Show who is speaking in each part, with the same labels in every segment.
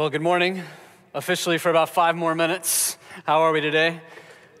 Speaker 1: Well, good morning. Officially for about five more minutes. How are we today?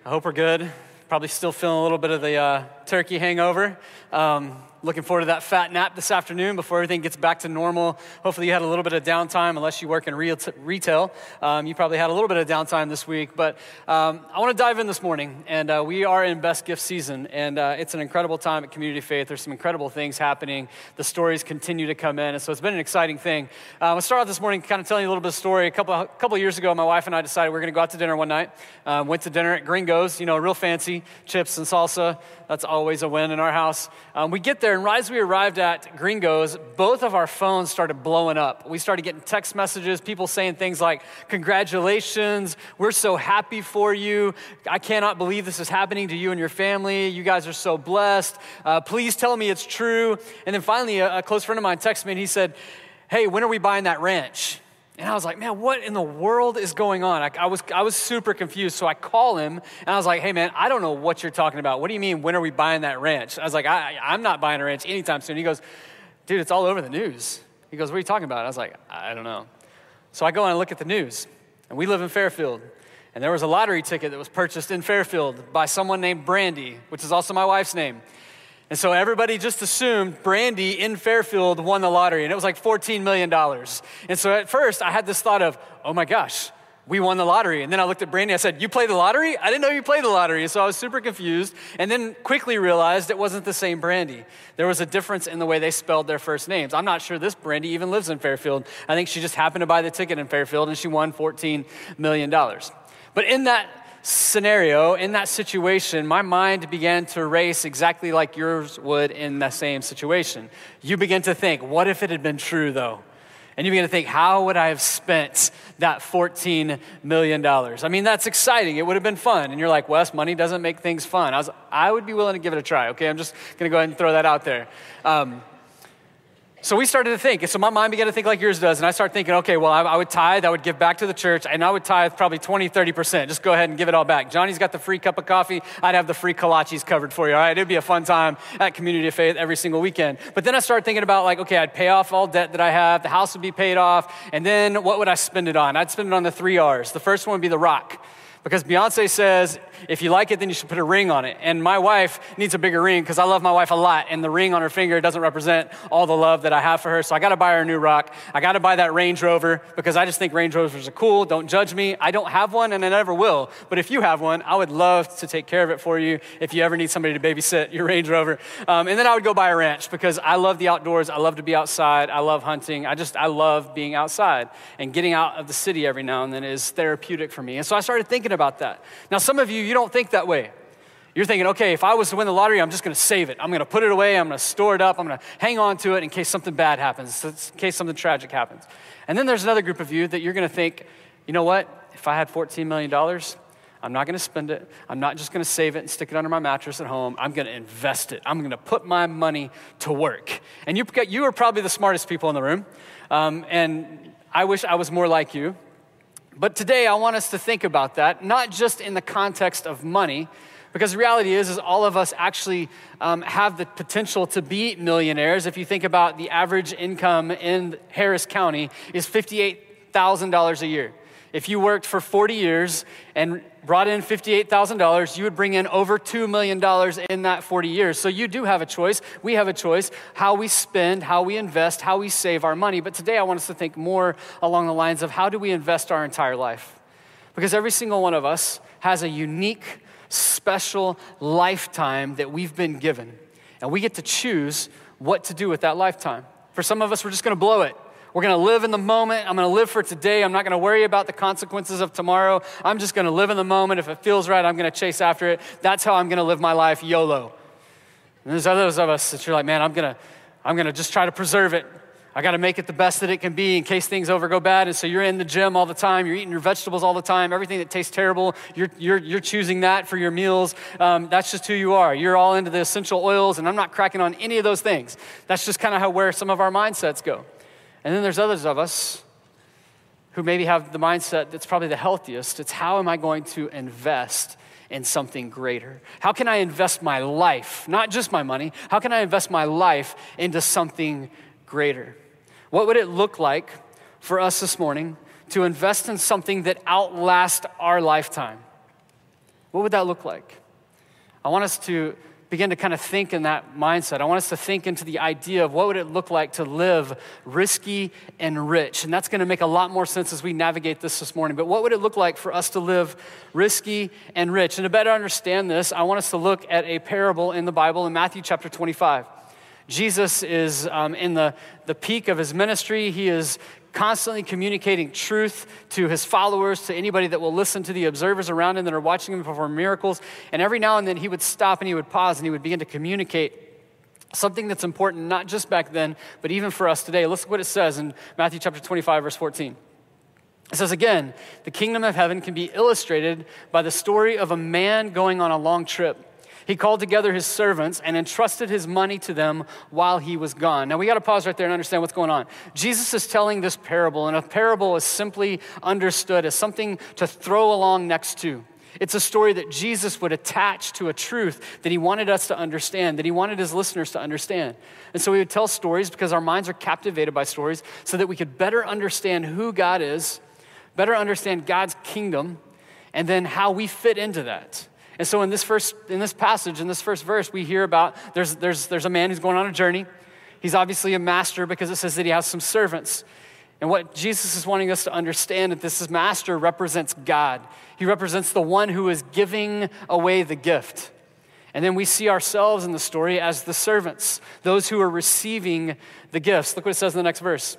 Speaker 1: I hope we're good. Probably still feeling a little bit of the uh, turkey hangover. Um, looking forward to that fat nap this afternoon before everything gets back to normal. Hopefully, you had a little bit of downtime, unless you work in retail. Um, you probably had a little bit of downtime this week. But um, I want to dive in this morning, and uh, we are in best gift season, and uh, it's an incredible time at Community Faith. There's some incredible things happening. The stories continue to come in, and so it's been an exciting thing. Uh, I'll start out this morning kind of telling you a little bit of story. A couple, a couple years ago, my wife and I decided we are going to go out to dinner one night. Um, went to dinner at Gringo's, you know, real fancy, chips and salsa. That's always a win in our house. Um, we get there, and right as we arrived at Gringo's, both of our phones started blowing up. We started getting text messages, people saying things like, Congratulations, we're so happy for you. I cannot believe this is happening to you and your family. You guys are so blessed. Uh, please tell me it's true. And then finally, a, a close friend of mine texted me and he said, Hey, when are we buying that ranch? And I was like, man, what in the world is going on? I, I, was, I was super confused. So I call him and I was like, hey, man, I don't know what you're talking about. What do you mean, when are we buying that ranch? I was like, I, I'm not buying a ranch anytime soon. He goes, dude, it's all over the news. He goes, what are you talking about? I was like, I don't know. So I go and I look at the news. And we live in Fairfield. And there was a lottery ticket that was purchased in Fairfield by someone named Brandy, which is also my wife's name. And so everybody just assumed Brandy in Fairfield won the lottery, and it was like $14 million. And so at first, I had this thought of, oh my gosh, we won the lottery. And then I looked at Brandy, I said, You play the lottery? I didn't know you played the lottery. So I was super confused, and then quickly realized it wasn't the same Brandy. There was a difference in the way they spelled their first names. I'm not sure this Brandy even lives in Fairfield. I think she just happened to buy the ticket in Fairfield, and she won $14 million. But in that scenario, in that situation, my mind began to race exactly like yours would in the same situation. You begin to think, what if it had been true though? And you begin to think, how would I have spent that $14 million? I mean, that's exciting. It would have been fun. And you're like, Wes, money doesn't make things fun. I, was, I would be willing to give it a try, okay? I'm just going to go ahead and throw that out there. Um, so we started to think. So my mind began to think like yours does. And I started thinking, okay, well, I, I, would tithe, I would give back to the church, and I would tithe probably 20, 30%. Just go ahead and give it all back. Johnny's got the free cup of coffee. I'd have the free kolaches covered for you, all right? It'd be a fun time at Community of Faith every single weekend. But then I started thinking about, like, okay, I'd pay off all debt that I have, the house would be paid off, and then what would I spend it on? I'd spend it on the three R's. The first one would be the rock. Because Beyonce says, if you like it, then you should put a ring on it. And my wife needs a bigger ring because I love my wife a lot. And the ring on her finger doesn't represent all the love that I have for her. So I got to buy her a new rock. I got to buy that Range Rover because I just think Range Rovers are cool. Don't judge me. I don't have one and I never will. But if you have one, I would love to take care of it for you if you ever need somebody to babysit your Range Rover. Um, and then I would go buy a ranch because I love the outdoors. I love to be outside. I love hunting. I just, I love being outside. And getting out of the city every now and then is therapeutic for me. And so I started thinking about that. Now, some of you, you don't think that way. You're thinking, okay, if I was to win the lottery, I'm just going to save it. I'm going to put it away. I'm going to store it up. I'm going to hang on to it in case something bad happens, in case something tragic happens. And then there's another group of you that you're going to think, you know what? If I had $14 million, I'm not going to spend it. I'm not just going to save it and stick it under my mattress at home. I'm going to invest it. I'm going to put my money to work. And you, you are probably the smartest people in the room. Um, and I wish I was more like you. But today I want us to think about that, not just in the context of money, because the reality is, is all of us actually um, have the potential to be millionaires. If you think about the average income in Harris County is $58,000 a year. If you worked for 40 years and brought in $58,000, you would bring in over $2 million in that 40 years. So you do have a choice. We have a choice how we spend, how we invest, how we save our money. But today I want us to think more along the lines of how do we invest our entire life? Because every single one of us has a unique, special lifetime that we've been given. And we get to choose what to do with that lifetime. For some of us, we're just going to blow it. We're going to live in the moment. I'm going to live for today. I'm not going to worry about the consequences of tomorrow. I'm just going to live in the moment. If it feels right, I'm going to chase after it. That's how I'm going to live my life, YOLO. And there's others of us that you're like, man, I'm going to, I'm going to just try to preserve it. I got to make it the best that it can be in case things over go bad. And so you're in the gym all the time. You're eating your vegetables all the time. Everything that tastes terrible, you're, you're, you're choosing that for your meals. Um, that's just who you are. You're all into the essential oils, and I'm not cracking on any of those things. That's just kind of how where some of our mindsets go. And then there's others of us who maybe have the mindset that's probably the healthiest. It's how am I going to invest in something greater? How can I invest my life, not just my money, how can I invest my life into something greater? What would it look like for us this morning to invest in something that outlasts our lifetime, what would that look like? I want us to begin to kind of think in that mindset. I want us to think into the idea of what would it look like to live risky and rich. And that's going to make a lot more sense as we navigate this this morning. But what would it look like for us to live risky and rich? And to better understand this, I want us to look at a parable in the Bible in Matthew chapter 25. Jesus is um, in the, the peak of his ministry. He is constantly communicating truth to his followers, to anybody that will listen to the observers around him that are watching him perform miracles. And every now and then he would stop and he would pause and he would begin to communicate something that's important, not just back then, but even for us today. Look what it says in Matthew chapter 25, verse 14. It says again, the kingdom of heaven can be illustrated by the story of a man going on a long trip. He called together his servants and entrusted his money to them while he was gone. Now we got to pause right there and understand what's going on. Jesus is telling this parable, and a parable is simply understood as something to throw along next to. It's a story that Jesus would attach to a truth that he wanted us to understand, that he wanted his listeners to understand. And so he would tell stories because our minds are captivated by stories so that we could better understand who God is, better understand God's kingdom, and then how we fit into that. And so in this first in this passage, in this first verse, we hear about there's there's there's a man who's going on a journey. He's obviously a master because it says that he has some servants. And what Jesus is wanting us to understand that this master represents God. He represents the one who is giving away the gift. And then we see ourselves in the story as the servants, those who are receiving the gifts. Look what it says in the next verse.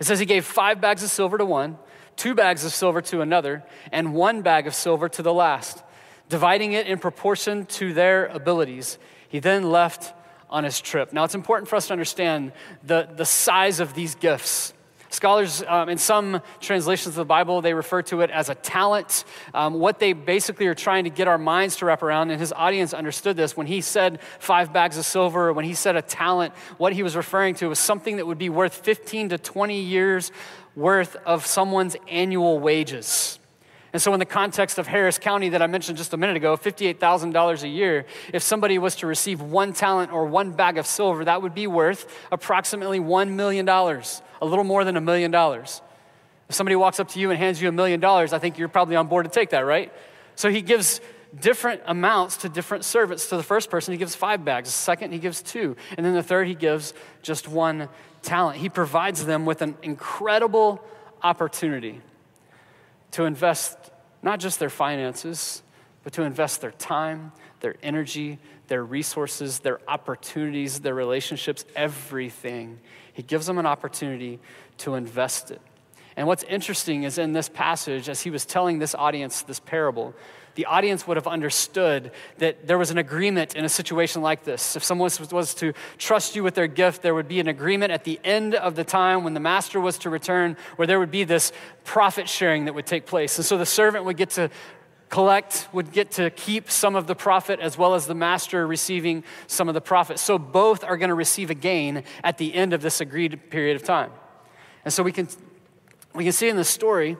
Speaker 1: It says he gave five bags of silver to one, two bags of silver to another, and one bag of silver to the last dividing it in proportion to their abilities. He then left on his trip. Now, it's important for us to understand the, the size of these gifts. Scholars, um, in some translations of the Bible, they refer to it as a talent. Um, what they basically are trying to get our minds to wrap around, and his audience understood this when he said five bags of silver, when he said a talent, what he was referring to was something that would be worth 15 to 20 years worth of someone's annual wages. And so, in the context of Harris County that I mentioned just a minute ago, $58,000 a year, if somebody was to receive one talent or one bag of silver, that would be worth approximately $1 million, a little more than a million dollars. If somebody walks up to you and hands you a million dollars, I think you're probably on board to take that, right? So, he gives different amounts to different servants. To the first person, he gives five bags. The second, he gives two. And then the third, he gives just one talent. He provides them with an incredible opportunity to invest not just their finances, but to invest their time, their energy, their resources, their opportunities, their relationships, everything. He gives them an opportunity to invest it. And what's interesting is in this passage, as he was telling this audience this parable, the audience would have understood that there was an agreement in a situation like this. If someone was to trust you with their gift, there would be an agreement at the end of the time when the master was to return, where there would be this profit sharing that would take place. And so the servant would get to collect, would get to keep some of the profit as well as the master receiving some of the profit. So both are going to receive a gain at the end of this agreed period of time. And so we can, we can see in the story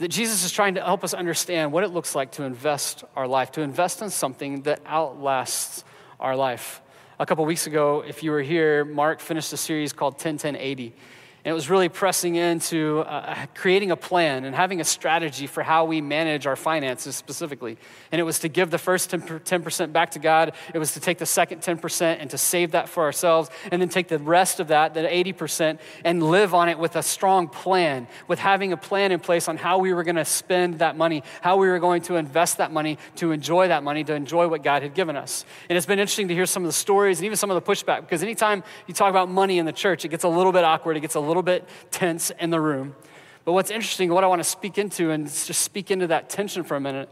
Speaker 1: that Jesus is trying to help us understand what it looks like to invest our life, to invest in something that outlasts our life. A couple weeks ago, if you were here, Mark finished a series called 10 10 80. And it was really pressing into uh, creating a plan and having a strategy for how we manage our finances specifically. And it was to give the first 10% back to God. It was to take the second 10% and to save that for ourselves. And then take the rest of that, the 80%, and live on it with a strong plan, with having a plan in place on how we were going to spend that money, how we were going to invest that money, to enjoy that money, to enjoy what God had given us. And it's been interesting to hear some of the stories and even some of the pushback because anytime you talk about money in the church, it gets a little bit awkward, it gets a little bit tense in the room. But what's interesting, what I want to speak into and just speak into that tension for a minute,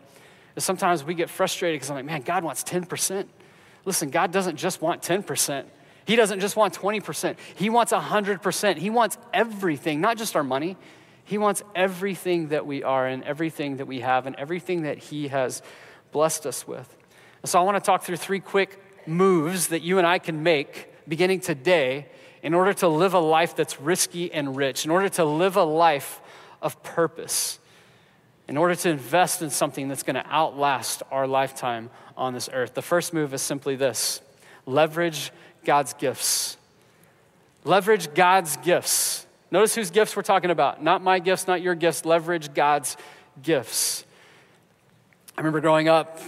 Speaker 1: is sometimes we get frustrated because I'm like, man, God wants 10%. Listen, God doesn't just want 10%. He doesn't just want 20%. He wants 100%. He wants everything, not just our money. He wants everything that we are and everything that we have and everything that He has blessed us with. And so I want to talk through three quick moves that you and I can make beginning today in order to live a life that's risky and rich, in order to live a life of purpose, in order to invest in something that's going to outlast our lifetime on this earth. The first move is simply this leverage God's gifts. Leverage God's gifts. Notice whose gifts we're talking about. Not my gifts, not your gifts. Leverage God's gifts. I remember growing up,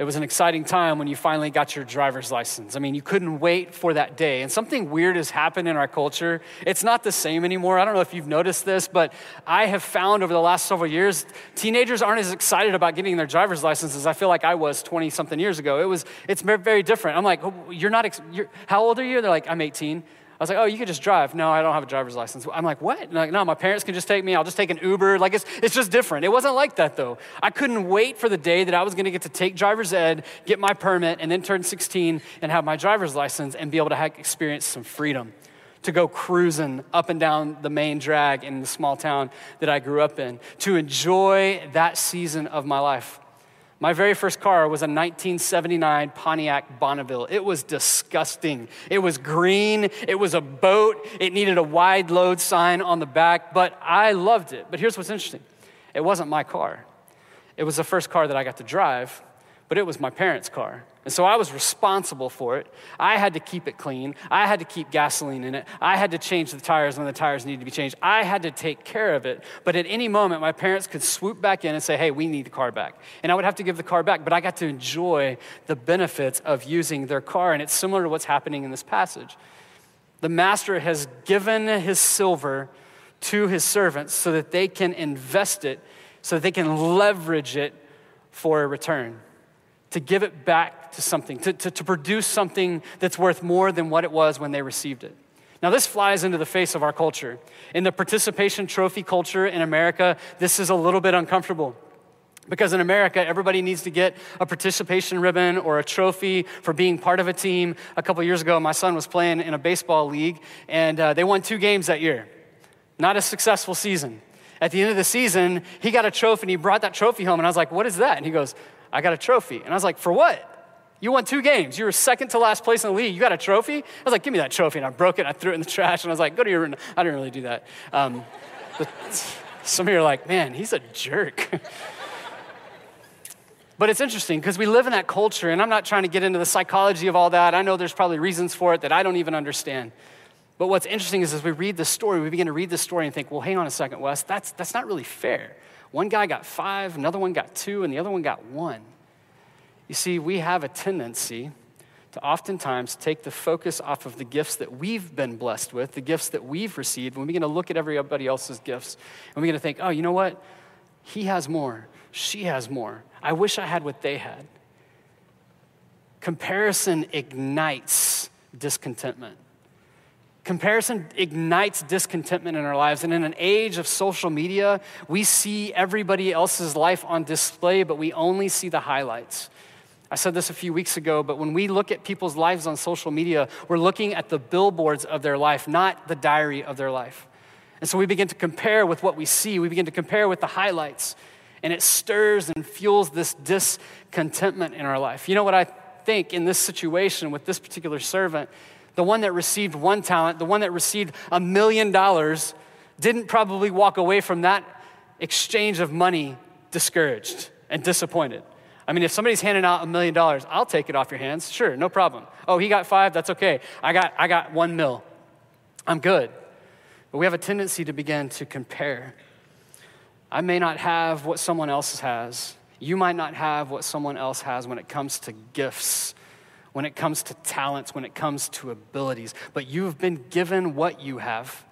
Speaker 1: it was an exciting time when you finally got your driver's license. I mean, you couldn't wait for that day. And something weird has happened in our culture. It's not the same anymore. I don't know if you've noticed this, but I have found over the last several years, teenagers aren't as excited about getting their driver's license as I feel like I was 20 something years ago. It was, it's very different. I'm like, oh, you're not, ex- you're, how old are you? They're like, I'm 18. I was like, oh, you could just drive. No, I don't have a driver's license. I'm like, what? And like, no, my parents can just take me. I'll just take an Uber. Like, it's, it's just different. It wasn't like that, though. I couldn't wait for the day that I was going to get to take driver's ed, get my permit, and then turn 16 and have my driver's license and be able to have, experience some freedom to go cruising up and down the main drag in the small town that I grew up in, to enjoy that season of my life. My very first car was a 1979 Pontiac Bonneville. It was disgusting. It was green. It was a boat. It needed a wide load sign on the back, but I loved it. But here's what's interesting it wasn't my car. It was the first car that I got to drive, but it was my parents' car. And so I was responsible for it. I had to keep it clean. I had to keep gasoline in it. I had to change the tires when the tires needed to be changed. I had to take care of it. But at any moment, my parents could swoop back in and say, hey, we need the car back. And I would have to give the car back. But I got to enjoy the benefits of using their car. And it's similar to what's happening in this passage. The master has given his silver to his servants so that they can invest it, so that they can leverage it for a return to give it back to something, to, to, to, produce something that's worth more than what it was when they received it. Now, this flies into the face of our culture. In the participation trophy culture in America, this is a little bit uncomfortable. Because in America, everybody needs to get a participation ribbon or a trophy for being part of a team. A couple years ago, my son was playing in a baseball league, and uh, they won two games that year. Not a successful season. At the end of the season, he got a trophy and he brought that trophy home, and I was like, What is that? And he goes, I got a trophy. And I was like, For what? You won two games. You were second to last place in the league. You got a trophy? I was like, Give me that trophy. And I broke it I threw it in the trash. And I was like, Go to your room. I didn't really do that. Um, some of you are like, Man, he's a jerk. But it's interesting because we live in that culture, and I'm not trying to get into the psychology of all that. I know there's probably reasons for it that I don't even understand. But what's interesting is as we read the story, we begin to read the story and think, well, hang on a second, Wes, that's, that's not really fair. One guy got five, another one got two, and the other one got one. You see, we have a tendency to oftentimes take the focus off of the gifts that we've been blessed with, the gifts that we've received, when we begin to look at everybody else's gifts, and we begin to think, oh, you know what? He has more, she has more. I wish I had what they had. Comparison ignites discontentment. Comparison ignites discontentment in our lives. And in an age of social media, we see everybody else's life on display, but we only see the highlights. I said this a few weeks ago, but when we look at people's lives on social media, we're looking at the billboards of their life, not the diary of their life. And so we begin to compare with what we see, we begin to compare with the highlights, and it stirs and fuels this discontentment in our life. You know what I think in this situation with this particular servant the one that received one talent, the one that received a million dollars, didn't probably walk away from that exchange of money discouraged and disappointed. I mean, if somebody's handing out a million dollars, I'll take it off your hands. Sure, no problem. Oh, he got five, that's okay. I got, I got one mil. I'm good. But we have a tendency to begin to compare. I may not have what someone else has. You might not have what someone else has when it comes to gifts when it comes to talents, when it comes to abilities, but you've been given what you have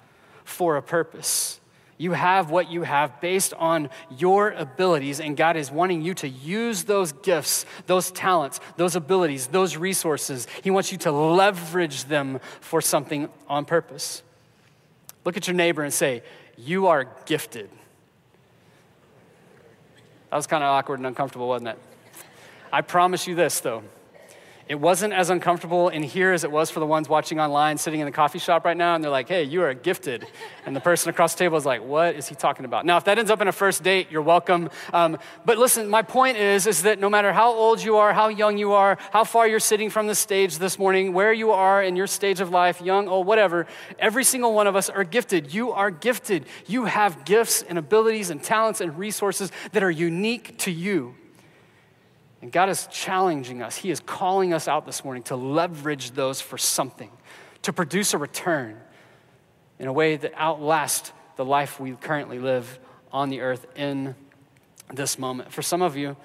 Speaker 1: for a purpose. You have what you have based on your abilities, and God is wanting you to use those gifts, those talents, those abilities, those resources. He wants you to leverage them for something on purpose. Look at your neighbor and say, You are gifted. That was kind of awkward and uncomfortable, wasn't it? I promise you this, though it wasn't as uncomfortable in here as it was for the ones watching online, sitting in the coffee shop right now, and they're like, hey, you are gifted. And the person across the table is like, what is he talking about? Now, if that ends up in a first date, you're welcome. Um, but listen, my point is, is that no matter how old you are, how young you are, how far you're sitting from the stage this morning, where you are in your stage of life, young, old, whatever, every single one of us are gifted. You are gifted. You have gifts and abilities and talents and resources that are unique to you. And God is challenging us. He is calling us out this morning to leverage those for something, to produce a return. in a way that outlasts the life we currently live on the earth in this moment. For some of you,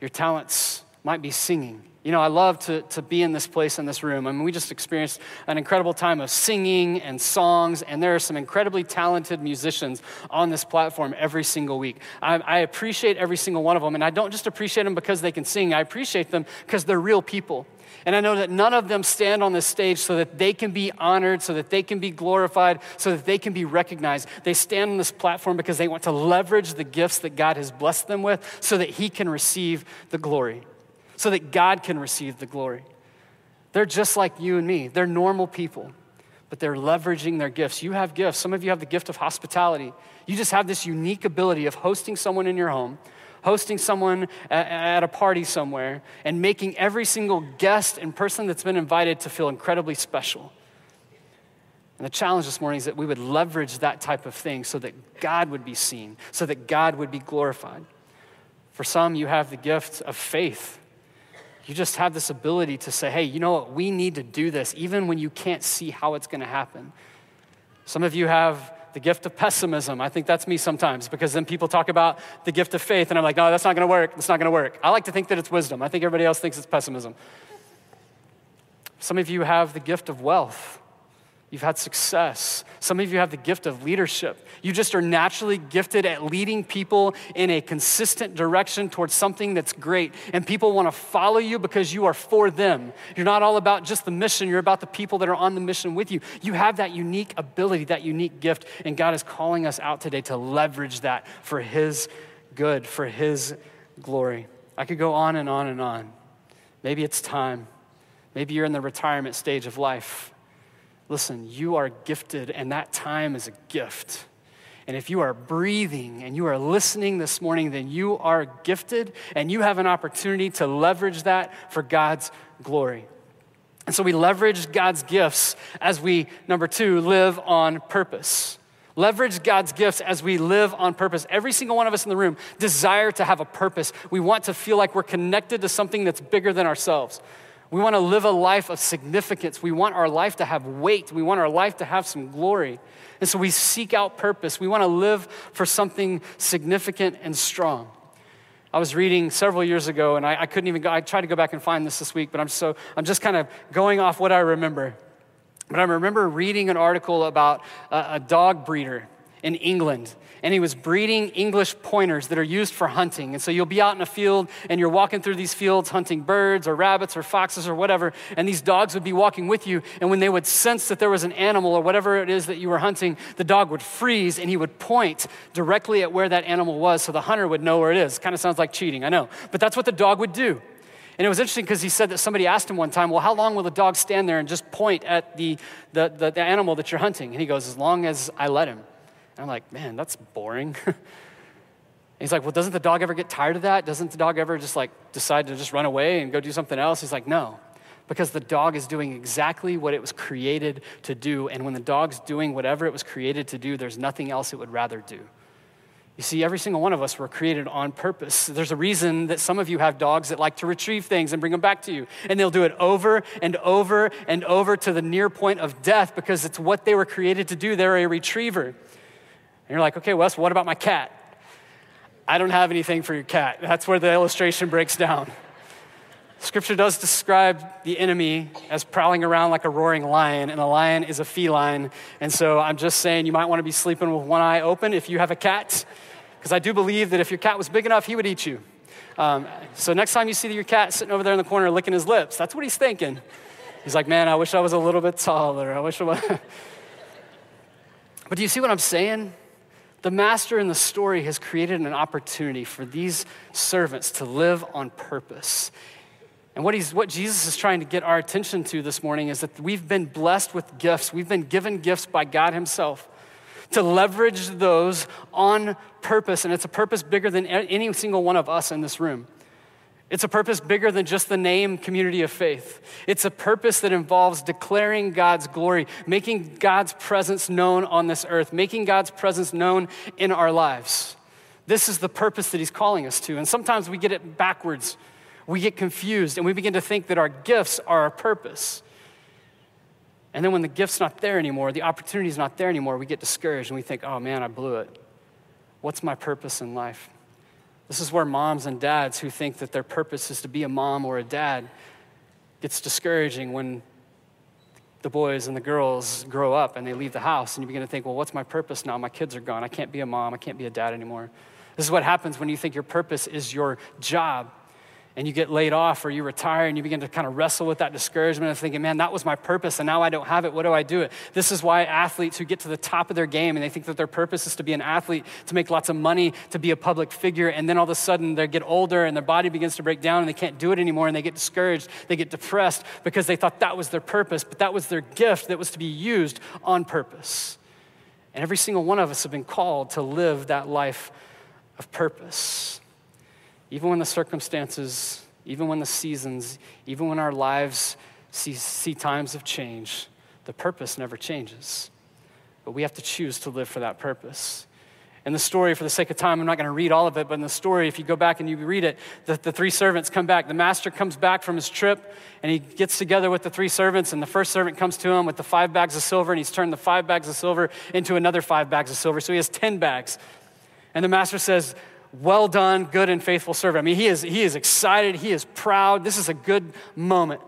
Speaker 1: your talents might be singing. You know, I love to, to be in this place in this room. I mean, we just experienced an incredible time of singing and songs, and there are some incredibly talented musicians on this platform every single week. I, I appreciate every single one of them, and I don't just appreciate them because they can sing, I appreciate them because they're real people. And I know that none of them stand on this stage so that they can be honored, so that they can be glorified, so that they can be recognized. They stand on this platform because they want to leverage the gifts that God has blessed them with so that He can receive the glory, so that God can receive the glory. They're just like you and me, they're normal people, but they're leveraging their gifts. You have gifts. Some of you have the gift of hospitality. You just have this unique ability of hosting someone in your home hosting someone at a party somewhere and making every single guest and person that's been invited to feel incredibly special. And the challenge this morning is that we would leverage that type of thing so that God would be seen, so that God would be glorified. For some, you have the gift of faith. You just have this ability to say, hey, you know what? We need to do this, even when you can't see how it's going to happen. Some of you have the gift of pessimism. I think that's me sometimes because then people talk about the gift of faith and I'm like, no, that's not going to work. That's not going to work. I like to think that it's wisdom. I think everybody else thinks it's pessimism. Some of you have the gift of wealth. You've had success. Some of you have the gift of leadership. You just are naturally gifted at leading people in a consistent direction towards something that's great. And people want to follow you because you are for them. You're not all about just the mission, you're about the people that are on the mission with you. You have that unique ability, that unique gift. And God is calling us out today to leverage that for His good, for His glory. I could go on and on and on. Maybe it's time. Maybe you're in the retirement stage of life. Listen, you are gifted, and that time is a gift. And if you are breathing and you are listening this morning, then you are gifted and you have an opportunity to leverage that for God's glory. And so we leverage God's gifts as we, number two, live on purpose. Leverage God's gifts as we live on purpose. Every single one of us in the room desire to have a purpose. We want to feel like we're connected to something that's bigger than ourselves. We want to live a life of significance. We want our life to have weight. We want our life to have some glory. And so we seek out purpose. We want to live for something significant and strong. I was reading several years ago, and I, I couldn't even go, I tried to go back and find this this week, but I'm so, I'm just kind of going off what I remember. But I remember reading an article about a, a dog breeder in England and he was breeding English pointers that are used for hunting. And so you'll be out in a field and you're walking through these fields hunting birds or rabbits or foxes or whatever, and these dogs would be walking with you. And when they would sense that there was an animal or whatever it is that you were hunting, the dog would freeze and he would point directly at where that animal was so the hunter would know where it is. Kind of sounds like cheating, I know. But that's what the dog would do. And it was interesting because he said that somebody asked him one time, Well, how long will the dog stand there and just point at the, the, the, the animal that you're hunting? And he goes, As long as I let him. And I'm like, man, that's boring. he's like, well, doesn't the dog ever get tired of that? Doesn't the dog ever just like decide to just run away and go do something else? He's like, no, because the dog is doing exactly what it was created to do. And when the dog's doing whatever it was created to do, there's nothing else it would rather do. You see, every single one of us were created on purpose. There's a reason that some of you have dogs that like to retrieve things and bring them back to you. And they'll do it over and over and over to the near point of death because it's what they were created to do. They're a retriever. And you're like, okay, Wes, what about my cat? I don't have anything for your cat. That's where the illustration breaks down. Scripture does describe the enemy as prowling around like a roaring lion, and a lion is a feline. And so I'm just saying you might want to be sleeping with one eye open if you have a cat, because I do believe that if your cat was big enough, he would eat you. Um, so next time you see your cat sitting over there in the corner licking his lips, that's what he's thinking. He's like, man, I wish I was a little bit taller. I wish I was. but do you see what I'm saying? The master in the story has created an opportunity for these servants to live on purpose. And what, he's, what Jesus is trying to get our attention to this morning is that we've been blessed with gifts. We've been given gifts by God Himself to leverage those on purpose. And it's a purpose bigger than any single one of us in this room. It's a purpose bigger than just the name community of faith. It's a purpose that involves declaring God's glory, making God's presence known on this earth, making God's presence known in our lives. This is the purpose that He's calling us to. And sometimes we get it backwards. We get confused and we begin to think that our gifts are our purpose. And then when the gift's not there anymore, the opportunity's not there anymore, we get discouraged and we think, oh man, I blew it. What's my purpose in life? This is where moms and dads who think that their purpose is to be a mom or a dad gets discouraging when the boys and the girls grow up and they leave the house and you begin to think, well, what's my purpose now? My kids are gone. I can't be a mom. I can't be a dad anymore. This is what happens when you think your purpose is your job and you get laid off or you retire and you begin to kind of wrestle with that discouragement of thinking, man, that was my purpose and now I don't have it. What do I do? It. This is why athletes who get to the top of their game and they think that their purpose is to be an athlete, to make lots of money, to be a public figure, and then all of a sudden they get older and their body begins to break down and they can't do it anymore and they get discouraged, they get depressed because they thought that was their purpose, but that was their gift that was to be used on purpose. And every single one of us have been called to live that life of purpose. Even when the circumstances, even when the seasons, even when our lives see, see times of change, the purpose never changes. But we have to choose to live for that purpose. In the story, for the sake of time, I'm not going to read all of it, but in the story, if you go back and you read it, the, the three servants come back. The master comes back from his trip and he gets together with the three servants, and the first servant comes to him with the five bags of silver, and he's turned the five bags of silver into another five bags of silver. So he has 10 bags. And the master says, well done, good and faithful servant. I mean, he is, he is excited, he is proud. This is a good moment.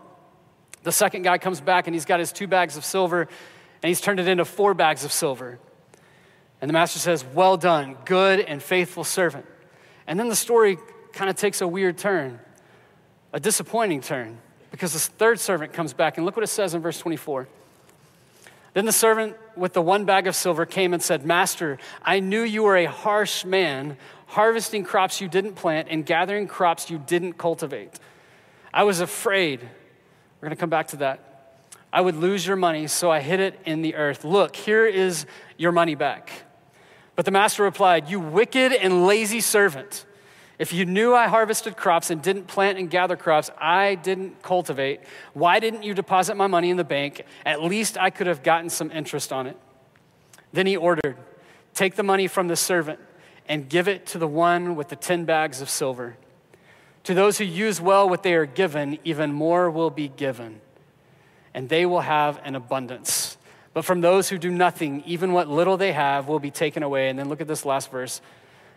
Speaker 1: The second guy comes back and he's got his two bags of silver and he's turned it into four bags of silver. And the master says, Well done, good and faithful servant. And then the story kind of takes a weird turn, a disappointing turn, because the third servant comes back and look what it says in verse 24. Then the servant with the one bag of silver came and said, Master, I knew you were a harsh man, harvesting crops you didn't plant and gathering crops you didn't cultivate. I was afraid. We're going to come back to that. I would lose your money, so I hid it in the earth. Look, here is your money back. But the master replied, You wicked and lazy servant. If you knew I harvested crops and didn't plant and gather crops I didn't cultivate, why didn't you deposit my money in the bank? At least I could have gotten some interest on it. Then he ordered, Take the money from the servant and give it to the one with the 10 bags of silver. To those who use well what they are given, even more will be given, and they will have an abundance. But from those who do nothing, even what little they have will be taken away. And then look at this last verse.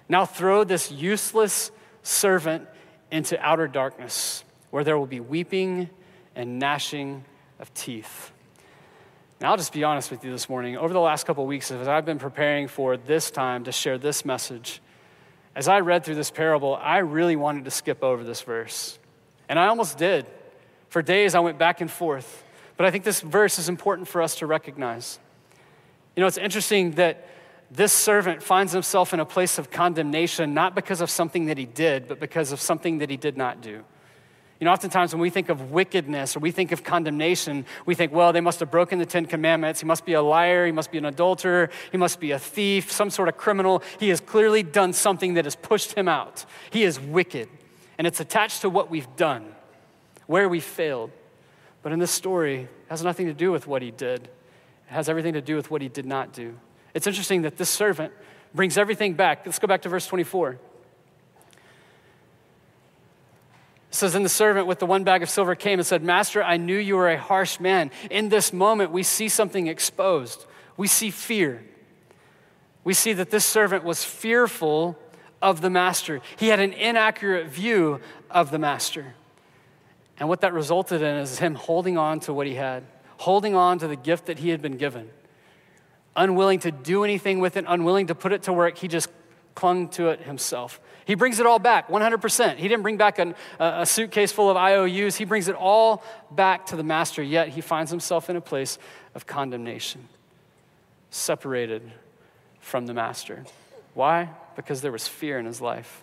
Speaker 1: Now throw this useless servant into outer darkness, where there will be weeping and gnashing of teeth. Now, I'll just be honest with you this morning. Over the last couple weeks, as I've been preparing for this time to share this message, as I read through this parable, I really wanted to skip over this verse. And I almost did. For days, I went back and forth. But I think this verse is important for us to recognize. You know, it's interesting that this servant finds himself in a place of condemnation, not because of something that he did, but because of something that he did not do. You know, oftentimes when we think of wickedness or we think of condemnation, we think, well, they must have broken the Ten Commandments. He must be a liar. He must be an adulterer. He must be a thief, some sort of criminal. He has clearly done something that has pushed him out. He is wicked. And it's attached to what we've done, where we failed. But in this story, it has nothing to do with what he did, it has everything to do with what he did not do. It's interesting that this servant brings everything back. Let's go back to verse 24. It says, And the servant with the one bag of silver came and said, Master, I knew you were a harsh man. In this moment, we see something exposed. We see fear. We see that this servant was fearful of the master. He had an inaccurate view of the master. And what that resulted in is him holding on to what he had, holding on to the gift that he had been given unwilling to do anything with it, unwilling to put it to work. He just clung to it himself. He brings it all back, 100%. He didn't bring back an, a suitcase full of IOUs. He brings it all back to the master, yet he finds himself in a place of condemnation, separated from the master. Why? Because there was fear in his life.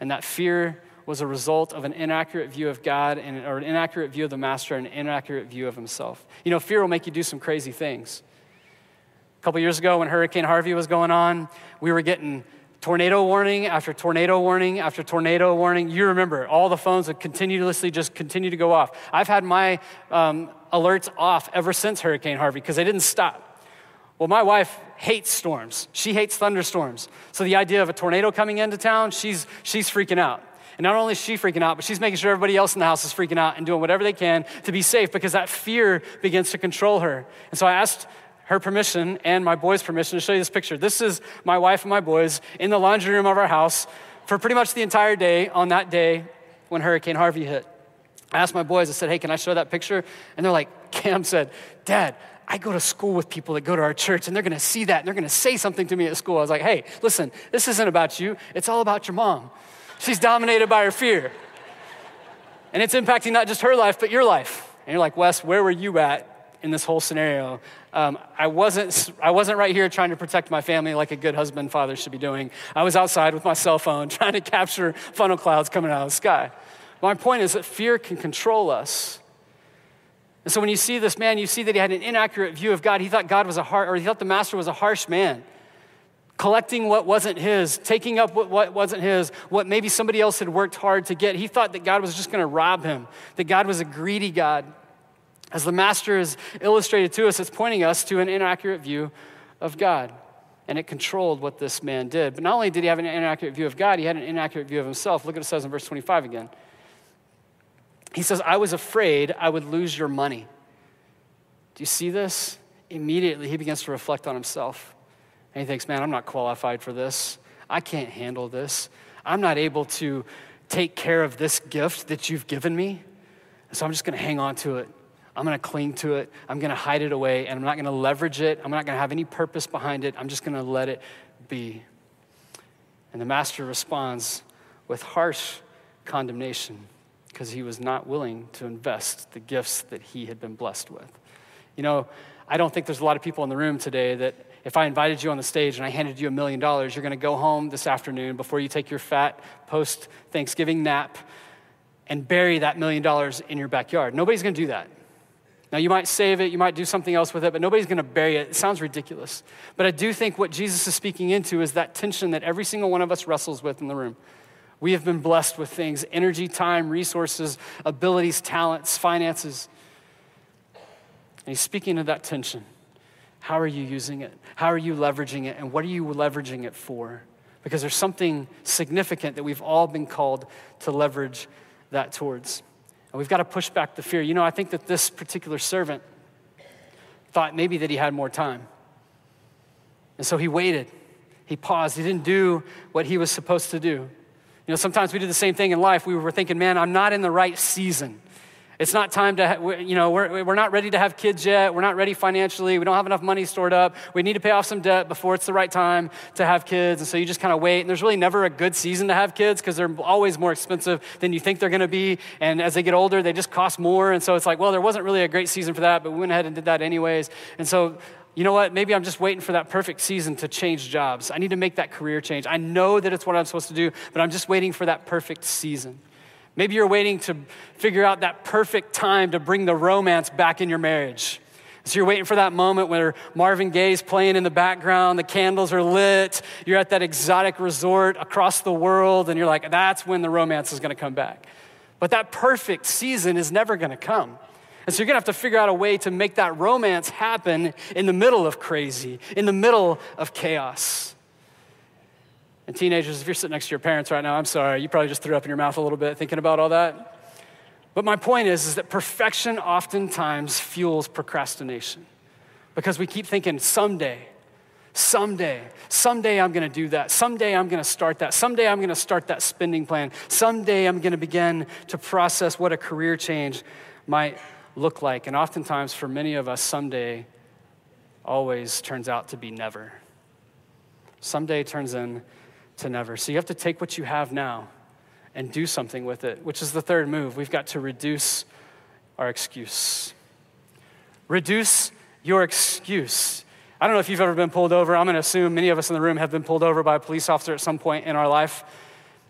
Speaker 1: And that fear was a result of an inaccurate view of God and, or an inaccurate view of the master and an inaccurate view of himself. You know, fear will make you do some crazy things. A couple years ago, when Hurricane Harvey was going on, we were getting tornado warning after tornado warning after tornado warning. You remember, all the phones would continuously just continue to go off. I've had my um, alerts off ever since Hurricane Harvey because they didn't stop. Well, my wife hates storms. She hates thunderstorms. So the idea of a tornado coming into town, she's, she's freaking out. And not only is she freaking out, but she's making sure everybody else in the house is freaking out and doing whatever they can to be safe because that fear begins to control her. And so I asked her permission and my boys' permission to show you this picture. This is my wife and my boys in the laundry room of our house for pretty much the entire day on that day when Hurricane Harvey hit. I asked my boys, I said, hey, can I show that picture? And they're like, Cam said, Dad, I go to school with people that go to our church and they're gonna see that and they're gonna say something to me at school. I was like, hey, listen, this isn't about you, it's all about your mom. She's dominated by her fear. And it's impacting not just her life, but your life. And you're like, Wes, where were you at in this whole scenario? Um, I, wasn't, I wasn't right here trying to protect my family like a good husband father should be doing. I was outside with my cell phone trying to capture funnel clouds coming out of the sky. My point is that fear can control us. And so when you see this man, you see that he had an inaccurate view of God. He thought God was a hard, or he thought the master was a harsh man, collecting what wasn't his, taking up what, what wasn't his, what maybe somebody else had worked hard to get. He thought that God was just going to rob him, that God was a greedy God. As the master is illustrated to us, it's pointing us to an inaccurate view of God. And it controlled what this man did. But not only did he have an inaccurate view of God, he had an inaccurate view of himself. Look at what it says in verse 25 again. He says, I was afraid I would lose your money. Do you see this? Immediately, he begins to reflect on himself. And he thinks, man, I'm not qualified for this. I can't handle this. I'm not able to take care of this gift that you've given me. So I'm just going to hang on to it. I'm going to cling to it. I'm going to hide it away, and I'm not going to leverage it. I'm not going to have any purpose behind it. I'm just going to let it be. And the master responds with harsh condemnation because he was not willing to invest the gifts that he had been blessed with. You know, I don't think there's a lot of people in the room today that if I invited you on the stage and I handed you a million dollars, you're going to go home this afternoon before you take your fat post Thanksgiving nap and bury that million dollars in your backyard. Nobody's going to do that. Now, you might save it, you might do something else with it, but nobody's going to bury it. It sounds ridiculous. But I do think what Jesus is speaking into is that tension that every single one of us wrestles with in the room. We have been blessed with things energy, time, resources, abilities, talents, finances. And he's speaking of that tension. How are you using it? How are you leveraging it? And what are you leveraging it for? Because there's something significant that we've all been called to leverage that towards. And we've got to push back the fear. You know, I think that this particular servant thought maybe that he had more time. And so he waited. He paused. He didn't do what he was supposed to do. You know, sometimes we do the same thing in life. We were thinking, man, I'm not in the right season. It's not time to, you know, we're, we're not ready to have kids yet. We're not ready financially. We don't have enough money stored up. We need to pay off some debt before it's the right time to have kids. And so you just kind of wait. And there's really never a good season to have kids because they're always more expensive than you think they're going to be. And as they get older, they just cost more. And so it's like, well, there wasn't really a great season for that, but we went ahead and did that anyways. And so you know what? Maybe I'm just waiting for that perfect season to change jobs. I need to make that career change. I know that it's what I'm supposed to do, but I'm just waiting for that perfect season. Maybe you're waiting to figure out that perfect time to bring the romance back in your marriage. So you're waiting for that moment where Marvin Gaye's playing in the background, the candles are lit, you're at that exotic resort across the world, and you're like, that's when the romance is gonna come back. But that perfect season is never gonna come. And so you're gonna have to figure out a way to make that romance happen in the middle of crazy, in the middle of chaos. And teenagers, if you're sitting next to your parents right now, I'm sorry, you probably just threw up in your mouth a little bit thinking about all that. But my point is, is that perfection oftentimes fuels procrastination because we keep thinking someday, someday, someday I'm gonna do that. Someday I'm gonna start that. Someday I'm gonna start that spending plan. Someday I'm gonna begin to process what a career change might look like. And oftentimes, for many of us, someday always turns out to be never. Someday turns in to never. So you have to take what you have now and do something with it, which is the third move. We've got to reduce our excuse. Reduce your excuse. I don't know if you've ever been pulled over. I'm going to assume many of us in the room have been pulled over by a police officer at some point in our life.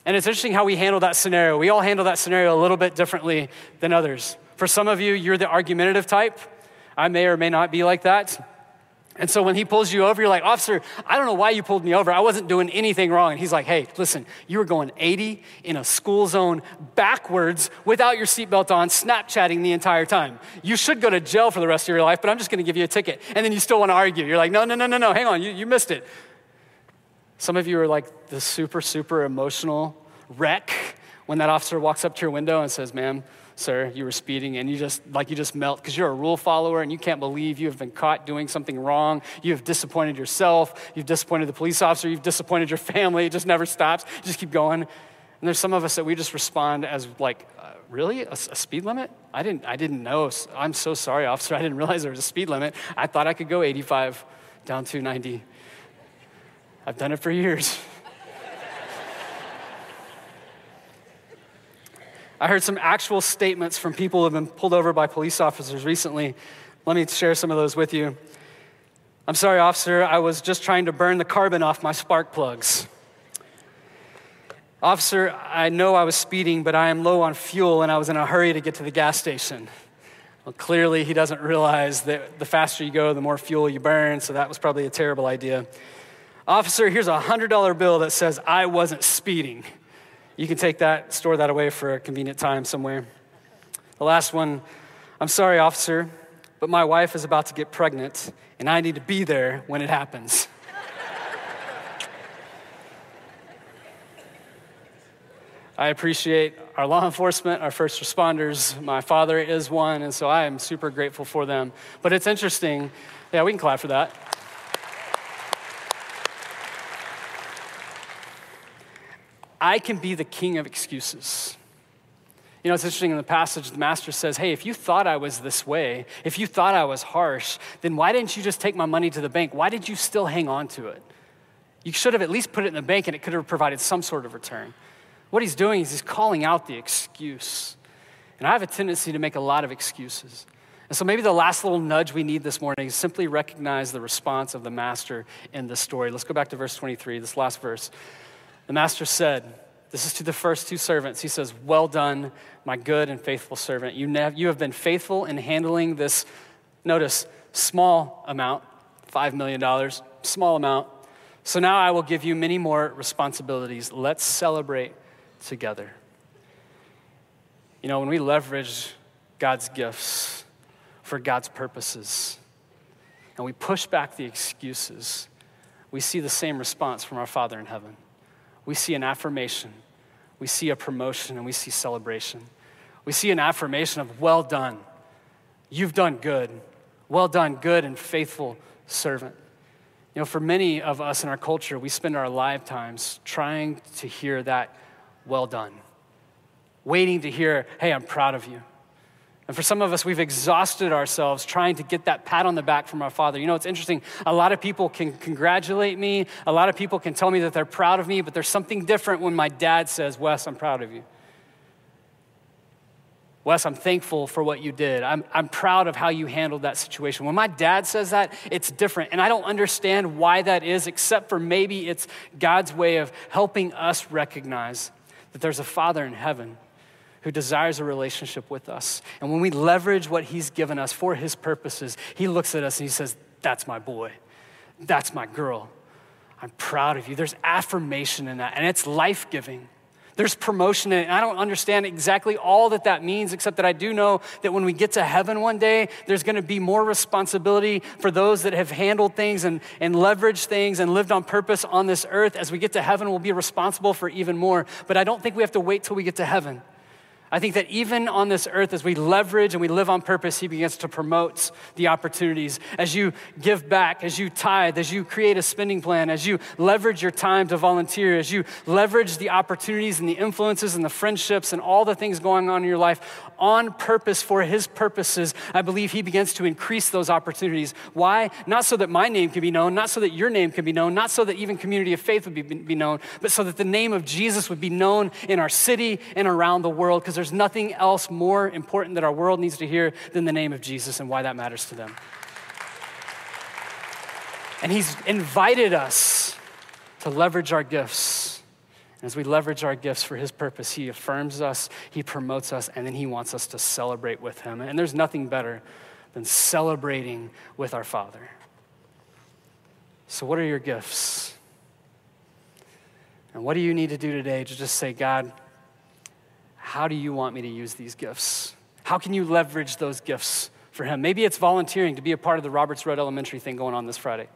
Speaker 1: And it's interesting how we handle that scenario. We all handle that scenario a little bit differently than others. For some of you, you're the argumentative type. I may or may not be like that. And so when he pulls you over, you're like, Officer, I don't know why you pulled me over. I wasn't doing anything wrong. And he's like, Hey, listen, you were going 80 in a school zone backwards without your seatbelt on, Snapchatting the entire time. You should go to jail for the rest of your life, but I'm just going to give you a ticket. And then you still want to argue. You're like, No, no, no, no, no, hang on, you, you missed it. Some of you are like the super, super emotional wreck when that officer walks up to your window and says, ma'am, sir, you were speeding, and you just, like, you just melt because you're a rule follower and you can't believe you have been caught doing something wrong. You have disappointed yourself, you've disappointed the police officer, you've disappointed your family. It just never stops. You just keep going. And there's some of us that we just respond as, like, uh, really? A, a speed limit? I didn't, I didn't know. I'm so sorry, officer. I didn't realize there was a speed limit. I thought I could go 85 down to 90. I've done it for years. I heard some actual statements from people who have been pulled over by police officers recently. Let me share some of those with you. I'm sorry, officer, I was just trying to burn the carbon off my spark plugs. Officer, I know I was speeding, but I am low on fuel and I was in a hurry to get to the gas station. Well, clearly, he doesn't realize that the faster you go, the more fuel you burn, so that was probably a terrible idea. Officer, here's a $100 bill that says I wasn't speeding. You can take that, store that away for a convenient time somewhere. The last one I'm sorry, officer, but my wife is about to get pregnant, and I need to be there when it happens. I appreciate our law enforcement, our first responders. My father is one, and so I am super grateful for them. But it's interesting. Yeah, we can clap for that. I can be the king of excuses. You know, it's interesting in the passage, the master says, Hey, if you thought I was this way, if you thought I was harsh, then why didn't you just take my money to the bank? Why did you still hang on to it? You should have at least put it in the bank and it could have provided some sort of return. What he's doing is he's calling out the excuse. And I have a tendency to make a lot of excuses. And so maybe the last little nudge we need this morning is simply recognize the response of the master in the story. Let's go back to verse 23, this last verse. The master said, This is to the first two servants. He says, Well done, my good and faithful servant. You, you have been faithful in handling this, notice, small amount, $5 million, small amount. So now I will give you many more responsibilities. Let's celebrate together. You know, when we leverage God's gifts for God's purposes and we push back the excuses, we see the same response from our Father in heaven we see an affirmation, we see a promotion, and we see celebration. We see an affirmation of, well done. You've done good. Well done, good and faithful servant. You know, for many of us in our culture, we spend our lifetimes trying to hear that, well done, waiting to hear, hey, I'm proud of you. And for some of us, we've exhausted ourselves trying to get that pat on the back from our Father. You know, it's interesting. A lot of people can congratulate me, a lot of people can tell me that they're proud of me, but there's something different when my dad says, Wes, I'm proud of you. Wes, I'm thankful for what you did. I'm, I'm proud of how you handled that situation. When my dad says that, it's different. And I don't understand why that is, except for maybe it's God's way of helping us recognize that there's a Father in heaven who desires a relationship with us. And when we leverage what he's given us for his purposes, he looks at us and he says, That's my boy. That's my girl. I'm proud of you. There's affirmation in that, and it's life giving. There's promotion in it. And I don't understand exactly all that that means, except that I do know that when we get to heaven one day, there's going to be more responsibility for those that have handled things and, and leveraged things and lived on purpose on this earth. As we get to heaven, we'll be responsible for even more. But I don't think we have to wait till we get to heaven. I think that even on this earth, as we leverage and we live on purpose, He begins to promote the opportunities. As you give back, as you tithe, as you create a spending plan, as you leverage your time to volunteer, as you leverage the opportunities and the influences and the friendships and all the things going on in your life on purpose for His purposes, I believe He begins to increase those opportunities. Why? Not so that my name can be known, not so that your name can be known, not so that even community of faith would be, be known, but so that the name of Jesus would be known in our city and around the world. Because there's nothing else more important that our world needs to hear than the name of Jesus and why that matters to them. And He's invited us to leverage our gifts. And as we leverage our gifts for His purpose, He affirms us, He promotes us, and then He wants us to celebrate with Him. And there's nothing better than celebrating with our Father. So, what are your gifts? And what do you need to do today to just say, God, how do you want me to use these gifts? How can you leverage those gifts for Him? Maybe it's volunteering to be a part of the Roberts Road Elementary thing going on this Friday.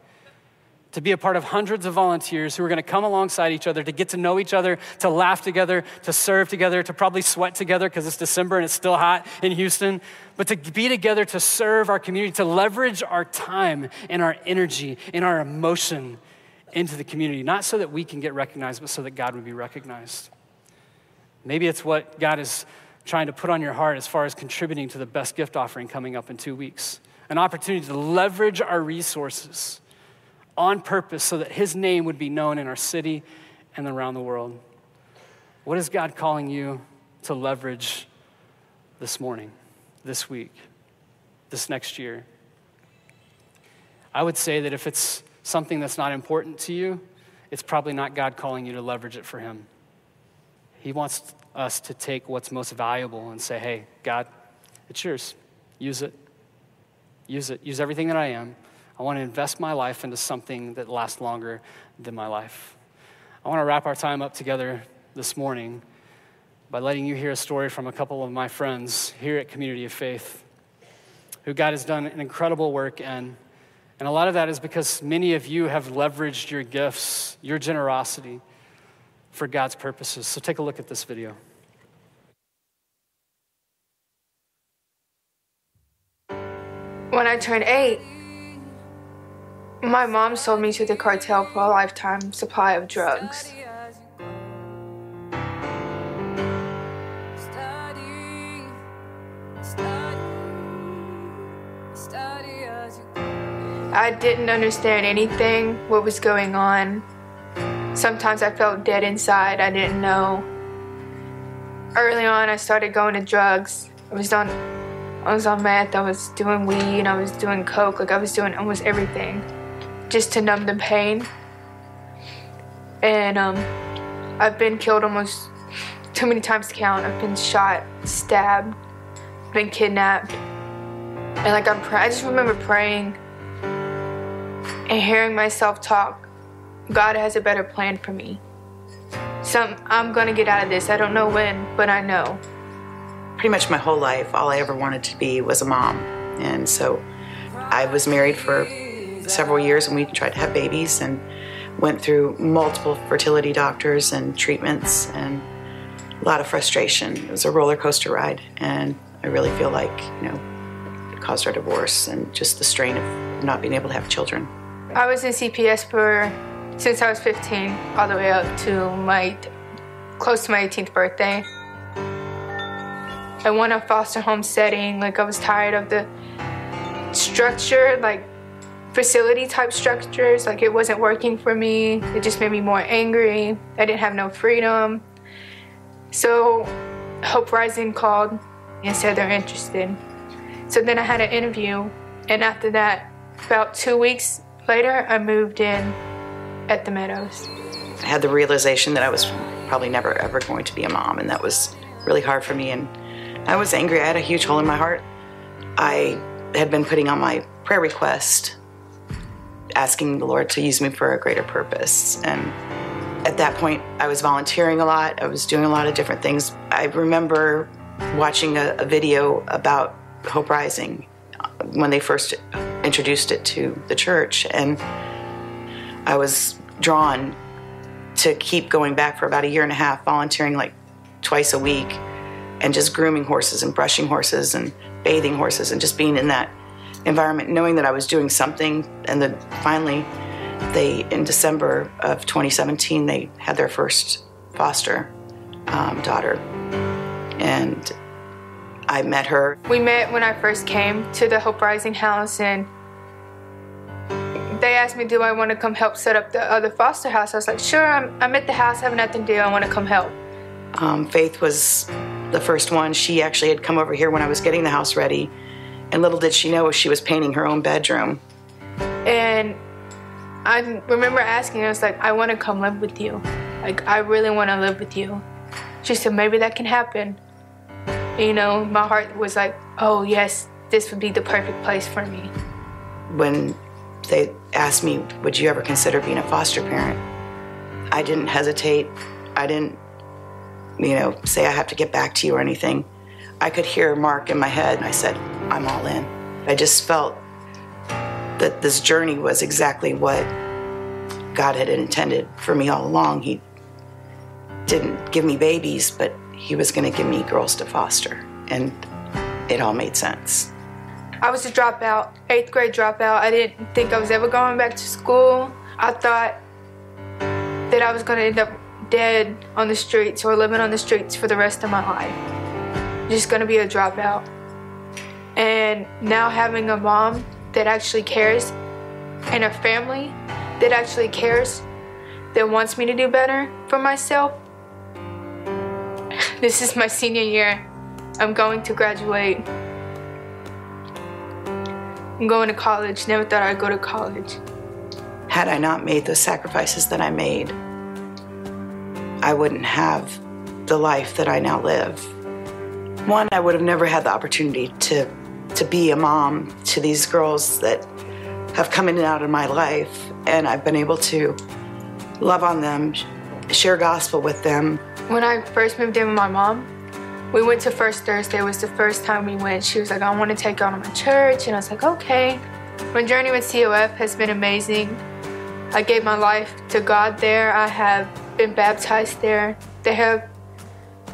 Speaker 1: to be a part of hundreds of volunteers who are going to come alongside each other, to get to know each other, to laugh together, to serve together, to probably sweat together because it's December and it's still hot in Houston, but to be together to serve our community, to leverage our time and our energy and our emotion into the community, not so that we can get recognized, but so that God would be recognized. Maybe it's what God is trying to put on your heart as far as contributing to the best gift offering coming up in two weeks. An opportunity to leverage our resources on purpose so that His name would be known in our city and around the world. What is God calling you to leverage this morning, this week, this next year? I would say that if it's something that's not important to you, it's probably not God calling you to leverage it for Him. He wants us to take what's most valuable and say, hey, God, it's yours. Use it. Use it. Use everything that I am. I want to invest my life into something that lasts longer than my life. I want to wrap our time up together this morning by letting you hear a story from a couple of my friends here at Community of Faith who God has done an incredible work in. And a lot of that is because many of you have leveraged your gifts, your generosity for God's purposes. So take a look at this video.
Speaker 2: When I turned eight, my mom sold me to the cartel for a lifetime supply of drugs. I didn't understand anything, what was going on. Sometimes I felt dead inside. I didn't know. Early on, I started going to drugs. I was on, I was on meth. I was doing weed. I was doing coke. Like I was doing almost everything, just to numb the pain. And um, I've been killed almost too many times to count. I've been shot, stabbed, been kidnapped, and like I'm. I just remember praying and hearing myself talk God has a better plan for me. So I'm gonna get out of this. I don't know when, but I know.
Speaker 3: Pretty much my whole life, all I ever wanted to be was a mom. And so I was married for several years and we tried to have babies and went through multiple fertility doctors and treatments and a lot of frustration. It was a roller coaster ride. And I really feel like, you know, it caused our divorce and just the strain of not being able to have children.
Speaker 2: I was in CPS for since I was 15 all the way up to my close to my 18th birthday. I want a foster home setting. Like I was tired of the structure, like facility type structures. Like it wasn't working for me. It just made me more angry. I didn't have no freedom. So Hope Rising called and said they're interested. So then I had an interview, and after that, about two weeks later, I moved in at the Meadows.
Speaker 3: I had the realization that I was probably never ever going to be a mom, and that was really hard for me. And I was angry. I had a huge hole in my heart. I had been putting on my prayer request, asking the Lord to use me for a greater purpose. And at that point, I was volunteering a lot. I was doing a lot of different things. I remember watching a, a video about Hope Rising uh, when they first introduced it to the church, and I was drawn to keep going back for about a year and a half, volunteering like twice a week and just grooming horses and brushing horses and bathing horses and just being in that environment, knowing that I was doing something. And then finally, they, in December of 2017, they had their first foster um, daughter. And I met her.
Speaker 2: We met when I first came to the Hope Rising house, and they asked me, do I want to come help set up the other foster house? I was like, sure, I'm, I'm at the house, have nothing to do, I want to come help.
Speaker 3: Um, Faith was the first one. She actually had come over here when I was getting the house ready, and little did she know she was painting her own bedroom.
Speaker 2: And I remember asking her, I was like, I want to come live with you. Like, I really want to live with you. She said, maybe that can happen. You know, my heart was like, oh, yes, this would be the perfect place for me.
Speaker 3: When they asked me, Would you ever consider being a foster parent? I didn't hesitate. I didn't, you know, say I have to get back to you or anything. I could hear Mark in my head, and I said, I'm all in. I just felt that this journey was exactly what God had intended for me all along. He didn't give me babies, but He was going to give me girls to foster. And it all made sense.
Speaker 2: I was a dropout, eighth grade dropout. I didn't think I was ever going back to school. I thought that I was going to end up dead on the streets or living on the streets for the rest of my life. Just going to be a dropout. And now having a mom that actually cares and a family that actually cares, that wants me to do better for myself. This is my senior year. I'm going to graduate. I'm going to college. Never thought I'd go to college.
Speaker 3: Had I not made those sacrifices that I made, I wouldn't have the life that I now live. One, I would have never had the opportunity to, to be a mom to these girls that have come in and out of my life, and I've been able to love on them, share gospel with them.
Speaker 2: When I first moved in with my mom, we went to First Thursday. It was the first time we went. She was like, I want to take out to my church. And I was like, okay. My journey with COF has been amazing. I gave my life to God there. I have been baptized there. They have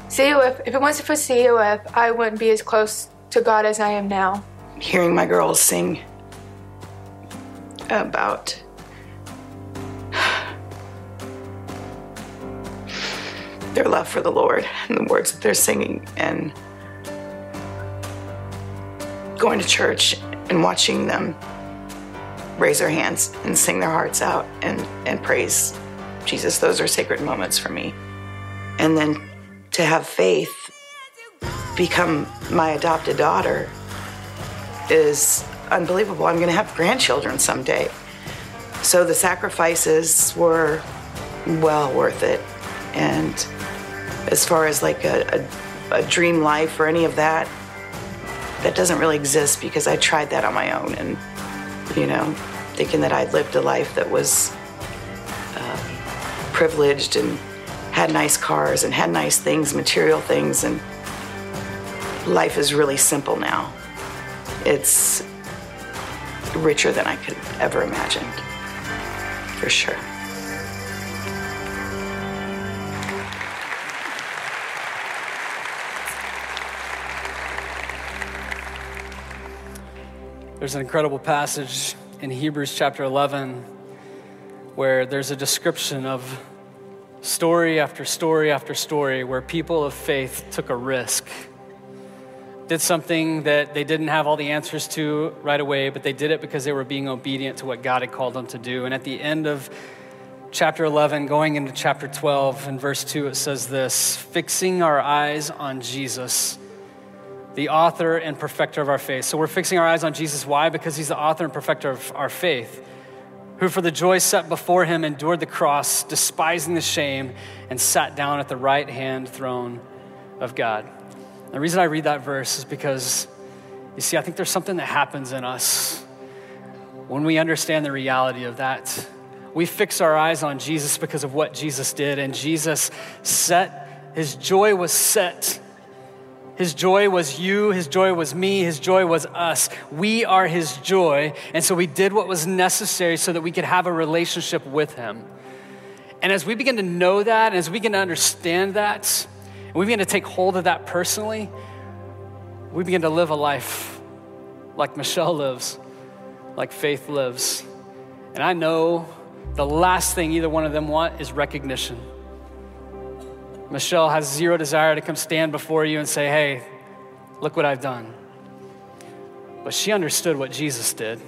Speaker 2: COF. If it wasn't for COF, I wouldn't be as close to God as I am now.
Speaker 3: Hearing my girls sing about their love for the Lord and the words that they're singing and going to church and watching them raise their hands and sing their hearts out and, and praise Jesus. Those are sacred moments for me. And then to have faith become my adopted daughter is unbelievable. I'm going to have grandchildren someday. So the sacrifices were well worth it. And as far as like a, a, a, dream life or any of that, that doesn't really exist because I tried that on my own and, you know, thinking that I'd lived a life that was uh, privileged and had nice cars and had nice things, material things, and life is really simple now. It's richer than I could ever imagine, for sure.
Speaker 1: There's an incredible passage in Hebrews chapter 11 where there's a description of story after story after story where people of faith took a risk. Did something that they didn't have all the answers to right away, but they did it because they were being obedient to what God had called them to do. And at the end of chapter 11, going into chapter 12, in verse 2, it says this fixing our eyes on Jesus the author and perfecter of our faith. So we're fixing our eyes on Jesus. Why? Because he's the author and perfecter of our faith, who for the joy set before him endured the cross, despising the shame, and sat down at the right hand throne of God. The reason I read that verse is because, you see, I think there's something that happens in us when we understand the reality of that. We fix our eyes on Jesus because of what Jesus did, and Jesus set, his joy was set his joy was you, His joy was me, His joy was us. We are His joy. And so we did what was necessary so that we could have a relationship with Him. And as we begin to know that, and as we begin to understand that, and we begin to take hold of that personally, we begin to live a life like Michelle lives, like Faith lives. And I know the last thing either one of them want is recognition. Michelle has zero desire to come stand before you and say, hey, look what I've done. But she understood what Jesus did.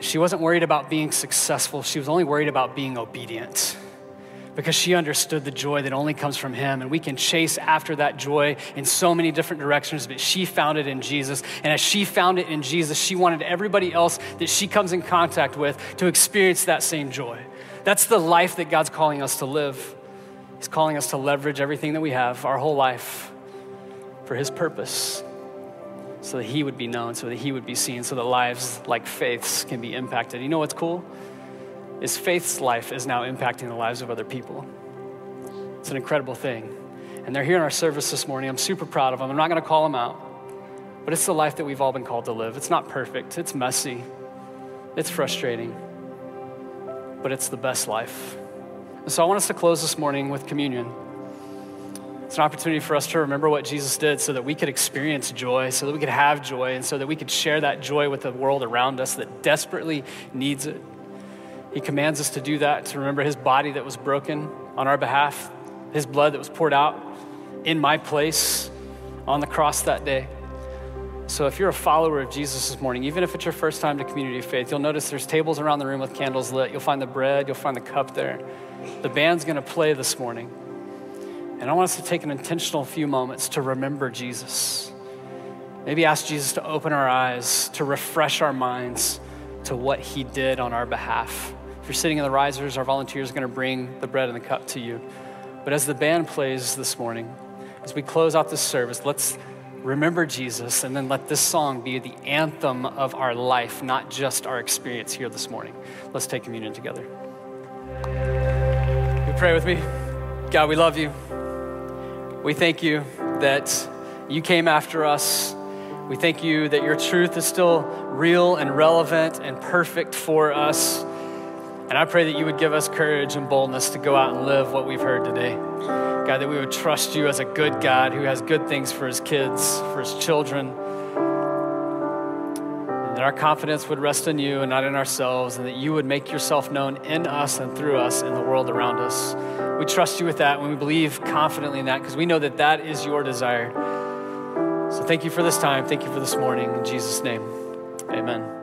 Speaker 1: She wasn't worried about being successful, she was only worried about being obedient because she understood the joy that only comes from Him. And we can chase after that joy in so many different directions, but she found it in Jesus. And as she found it in Jesus, she wanted everybody else that she comes in contact with to experience that same joy. That's the life that God's calling us to live. He's calling us to leverage everything that we have, our whole life, for His purpose, so that He would be known, so that He would be seen, so that lives like Faith's can be impacted. You know what's cool? Is Faith's life is now impacting the lives of other people. It's an incredible thing. And they're here in our service this morning. I'm super proud of them. I'm not going to call them out, but it's the life that we've all been called to live. It's not perfect, it's messy, it's frustrating. but it's the best life. So I want us to close this morning with communion. It's an opportunity for us to remember what Jesus did so that we could experience joy, so that we could have joy, and so that we could share that joy with the world around us that desperately needs it. He commands us to do that, to remember his body that was broken on our behalf, his blood that was poured out in my place on the cross that day. So if you're a follower of Jesus this morning, even if it's your first time to community of faith, you'll notice there's tables around the room with candles lit. You'll find the bread, you'll find the cup there. The band's gonna play this morning. And I want us to take an intentional few moments to remember Jesus. Maybe ask Jesus to open our eyes, to refresh our minds to what he did on our behalf. If you're sitting in the risers, our volunteers are going to bring the bread and the cup to you. But as the band plays this morning, as we close out this service, let's remember Jesus and then let this song be the anthem of our life, not just our experience here this morning. Let's take communion together. You pray with me. God, we love you. We thank you that you came after us. We thank you that your truth is still real and relevant and perfect for us. And I pray that you would give us courage and boldness to go out and live what we've heard today. God, that we would trust you as a good God who has good things for his kids, for his children. And that our confidence would rest in you and not in ourselves, and that you would make yourself known in us and through us in the world around us. We trust you with that when we believe confidently in that because we know that that is your desire. So thank you for this time. Thank you for this morning. In Jesus' name, amen.